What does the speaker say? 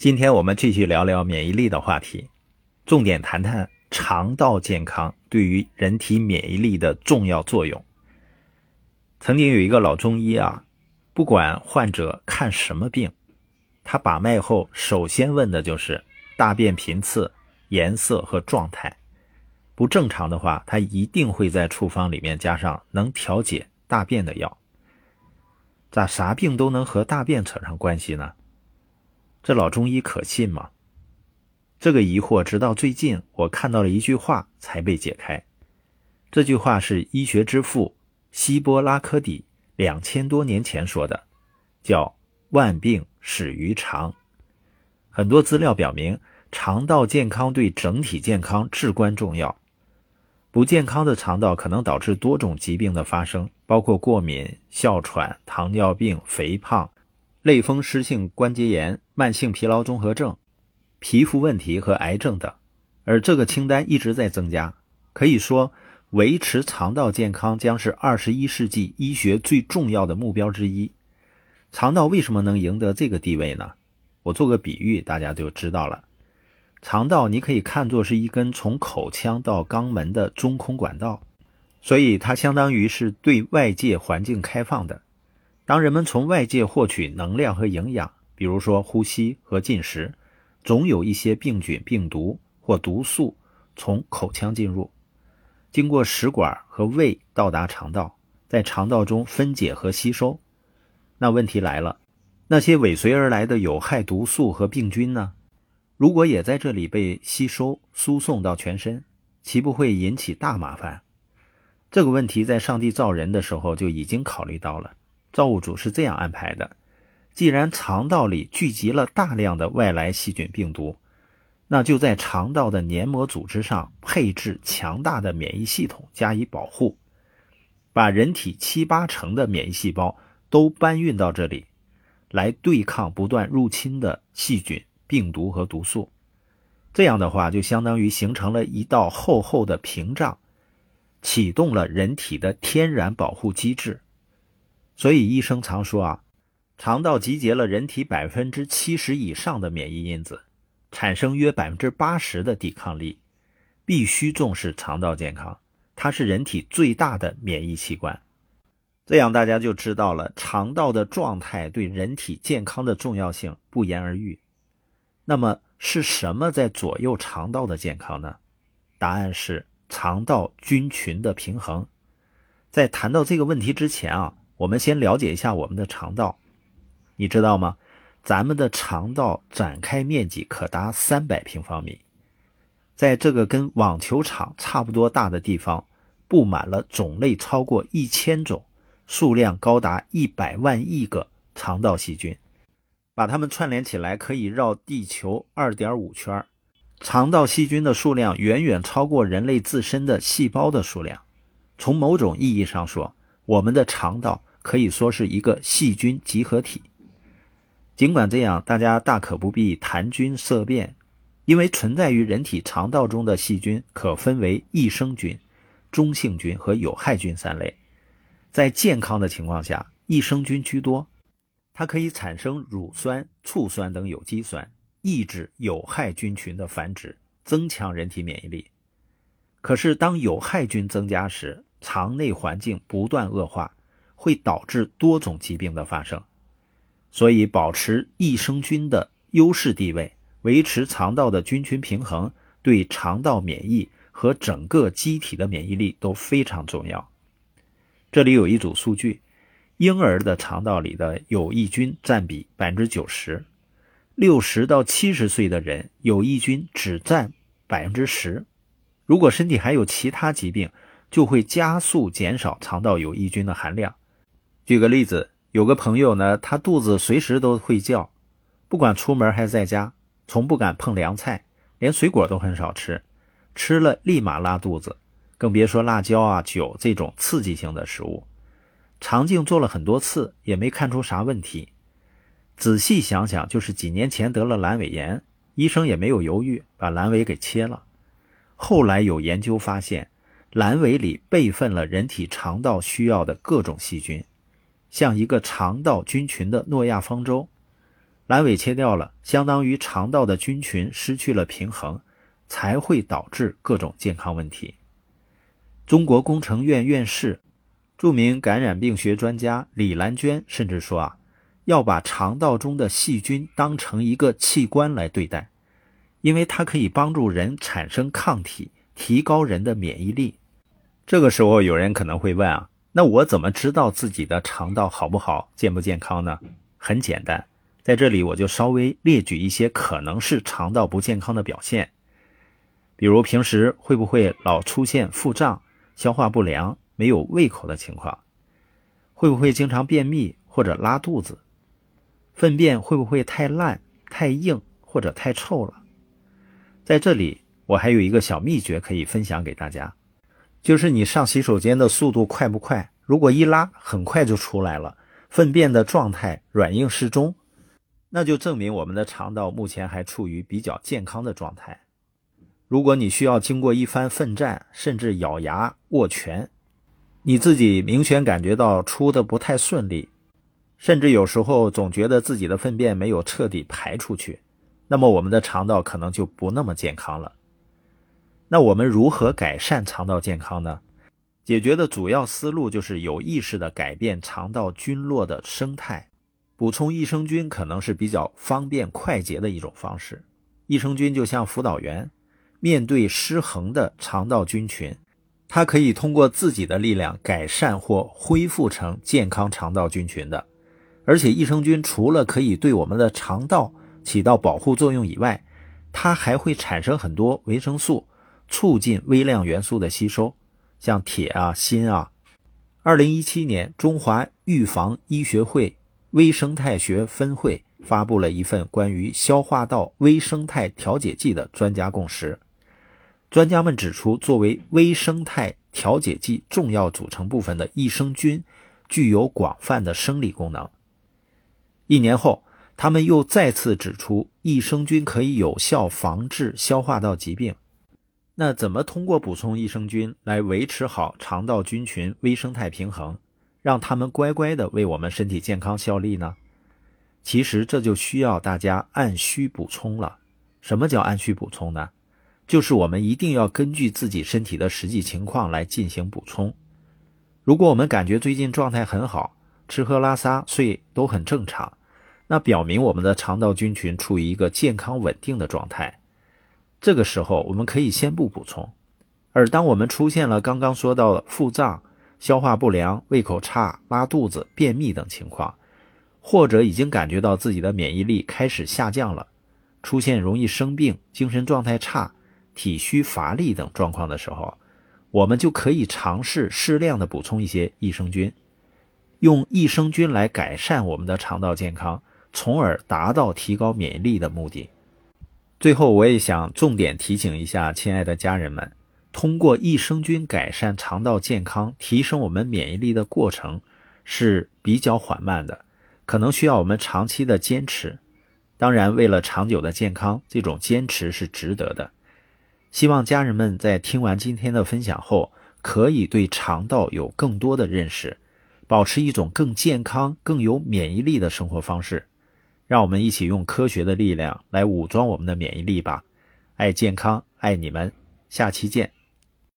今天我们继续聊聊免疫力的话题，重点谈谈肠道健康对于人体免疫力的重要作用。曾经有一个老中医啊，不管患者看什么病，他把脉后首先问的就是大便频次、颜色和状态。不正常的话，他一定会在处方里面加上能调节大便的药。咋啥病都能和大便扯上关系呢？这老中医可信吗？这个疑惑直到最近我看到了一句话才被解开。这句话是医学之父希波拉科底两千多年前说的，叫“万病始于肠”。很多资料表明，肠道健康对整体健康至关重要。不健康的肠道可能导致多种疾病的发生，包括过敏、哮喘、糖尿病、肥胖、类风湿性关节炎、慢性疲劳综合症、皮肤问题和癌症等。而这个清单一直在增加，可以说维持肠道健康将是二十一世纪医学最重要的目标之一。肠道为什么能赢得这个地位呢？我做个比喻，大家就知道了。肠道你可以看作是一根从口腔到肛门的中空管道，所以它相当于是对外界环境开放的。当人们从外界获取能量和营养，比如说呼吸和进食，总有一些病菌、病毒或毒素从口腔进入，经过食管和胃到达肠道，在肠道中分解和吸收。那问题来了，那些尾随而来的有害毒素和病菌呢？如果也在这里被吸收、输送到全身，岂不会引起大麻烦？这个问题在上帝造人的时候就已经考虑到了。造物主是这样安排的：既然肠道里聚集了大量的外来细菌、病毒，那就在肠道的黏膜组织上配置强大的免疫系统加以保护，把人体七八成的免疫细胞都搬运到这里，来对抗不断入侵的细菌。病毒和毒素，这样的话就相当于形成了一道厚厚的屏障，启动了人体的天然保护机制。所以医生常说啊，肠道集结了人体百分之七十以上的免疫因子，产生约百分之八十的抵抗力。必须重视肠道健康，它是人体最大的免疫器官。这样大家就知道了肠道的状态对人体健康的重要性，不言而喻。那么是什么在左右肠道的健康呢？答案是肠道菌群的平衡。在谈到这个问题之前啊，我们先了解一下我们的肠道。你知道吗？咱们的肠道展开面积可达三百平方米，在这个跟网球场差不多大的地方，布满了种类超过一千种、数量高达一百万亿个肠道细菌。把它们串联起来，可以绕地球二点五圈。肠道细菌的数量远远超过人类自身的细胞的数量。从某种意义上说，我们的肠道可以说是一个细菌集合体。尽管这样，大家大可不必谈菌色变，因为存在于人体肠道中的细菌可分为益生菌、中性菌和有害菌三类。在健康的情况下，益生菌居多。它可以产生乳酸、醋酸等有机酸，抑制有害菌群的繁殖，增强人体免疫力。可是，当有害菌增加时，肠内环境不断恶化，会导致多种疾病的发生。所以，保持益生菌的优势地位，维持肠道的菌群平衡，对肠道免疫和整个机体的免疫力都非常重要。这里有一组数据。婴儿的肠道里的有益菌占比百分之九十，六十到七十岁的人有益菌只占百分之十。如果身体还有其他疾病，就会加速减少肠道有益菌的含量。举个例子，有个朋友呢，他肚子随时都会叫，不管出门还是在家，从不敢碰凉菜，连水果都很少吃，吃了立马拉肚子，更别说辣椒啊、酒这种刺激性的食物。肠镜做了很多次，也没看出啥问题。仔细想想，就是几年前得了阑尾炎，医生也没有犹豫，把阑尾给切了。后来有研究发现，阑尾里备份了人体肠道需要的各种细菌，像一个肠道菌群的诺亚方舟。阑尾切掉了，相当于肠道的菌群失去了平衡，才会导致各种健康问题。中国工程院院士、著名感染病学专家李兰娟甚至说啊，要把肠道中的细菌当成一个器官来对待，因为它可以帮助人产生抗体，提高人的免疫力。这个时候，有人可能会问啊，那我怎么知道自己的肠道好不好、健不健康呢？很简单，在这里我就稍微列举一些可能是肠道不健康的表现，比如平时会不会老出现腹胀。消化不良、没有胃口的情况，会不会经常便秘或者拉肚子？粪便会不会太烂、太硬或者太臭了？在这里，我还有一个小秘诀可以分享给大家，就是你上洗手间的速度快不快？如果一拉很快就出来了，粪便的状态软硬适中，那就证明我们的肠道目前还处于比较健康的状态。如果你需要经过一番奋战，甚至咬牙握拳，你自己明显感觉到出的不太顺利，甚至有时候总觉得自己的粪便没有彻底排出去，那么我们的肠道可能就不那么健康了。那我们如何改善肠道健康呢？解决的主要思路就是有意识的改变肠道菌落的生态，补充益生菌可能是比较方便快捷的一种方式。益生菌就像辅导员。面对失衡的肠道菌群，它可以通过自己的力量改善或恢复成健康肠道菌群的。而且，益生菌除了可以对我们的肠道起到保护作用以外，它还会产生很多维生素，促进微量元素的吸收，像铁啊、锌啊。二零一七年，中华预防医学会微生态学分会发布了一份关于消化道微生态调节剂的专家共识。专家们指出，作为微生态调节剂重要组成部分的益生菌，具有广泛的生理功能。一年后，他们又再次指出，益生菌可以有效防治消化道疾病。那怎么通过补充益生菌来维持好肠道菌群微生态平衡，让他们乖乖的为我们身体健康效力呢？其实这就需要大家按需补充了。什么叫按需补充呢？就是我们一定要根据自己身体的实际情况来进行补充。如果我们感觉最近状态很好，吃喝拉撒睡都很正常，那表明我们的肠道菌群处于一个健康稳定的状态。这个时候我们可以先不补充。而当我们出现了刚刚说到的腹胀、消化不良、胃口差、拉肚子、便秘等情况，或者已经感觉到自己的免疫力开始下降了，出现容易生病、精神状态差。体虚乏力等状况的时候，我们就可以尝试适量的补充一些益生菌，用益生菌来改善我们的肠道健康，从而达到提高免疫力的目的。最后，我也想重点提醒一下亲爱的家人们，通过益生菌改善肠道健康、提升我们免疫力的过程是比较缓慢的，可能需要我们长期的坚持。当然，为了长久的健康，这种坚持是值得的。希望家人们在听完今天的分享后，可以对肠道有更多的认识，保持一种更健康、更有免疫力的生活方式。让我们一起用科学的力量来武装我们的免疫力吧！爱健康，爱你们，下期见。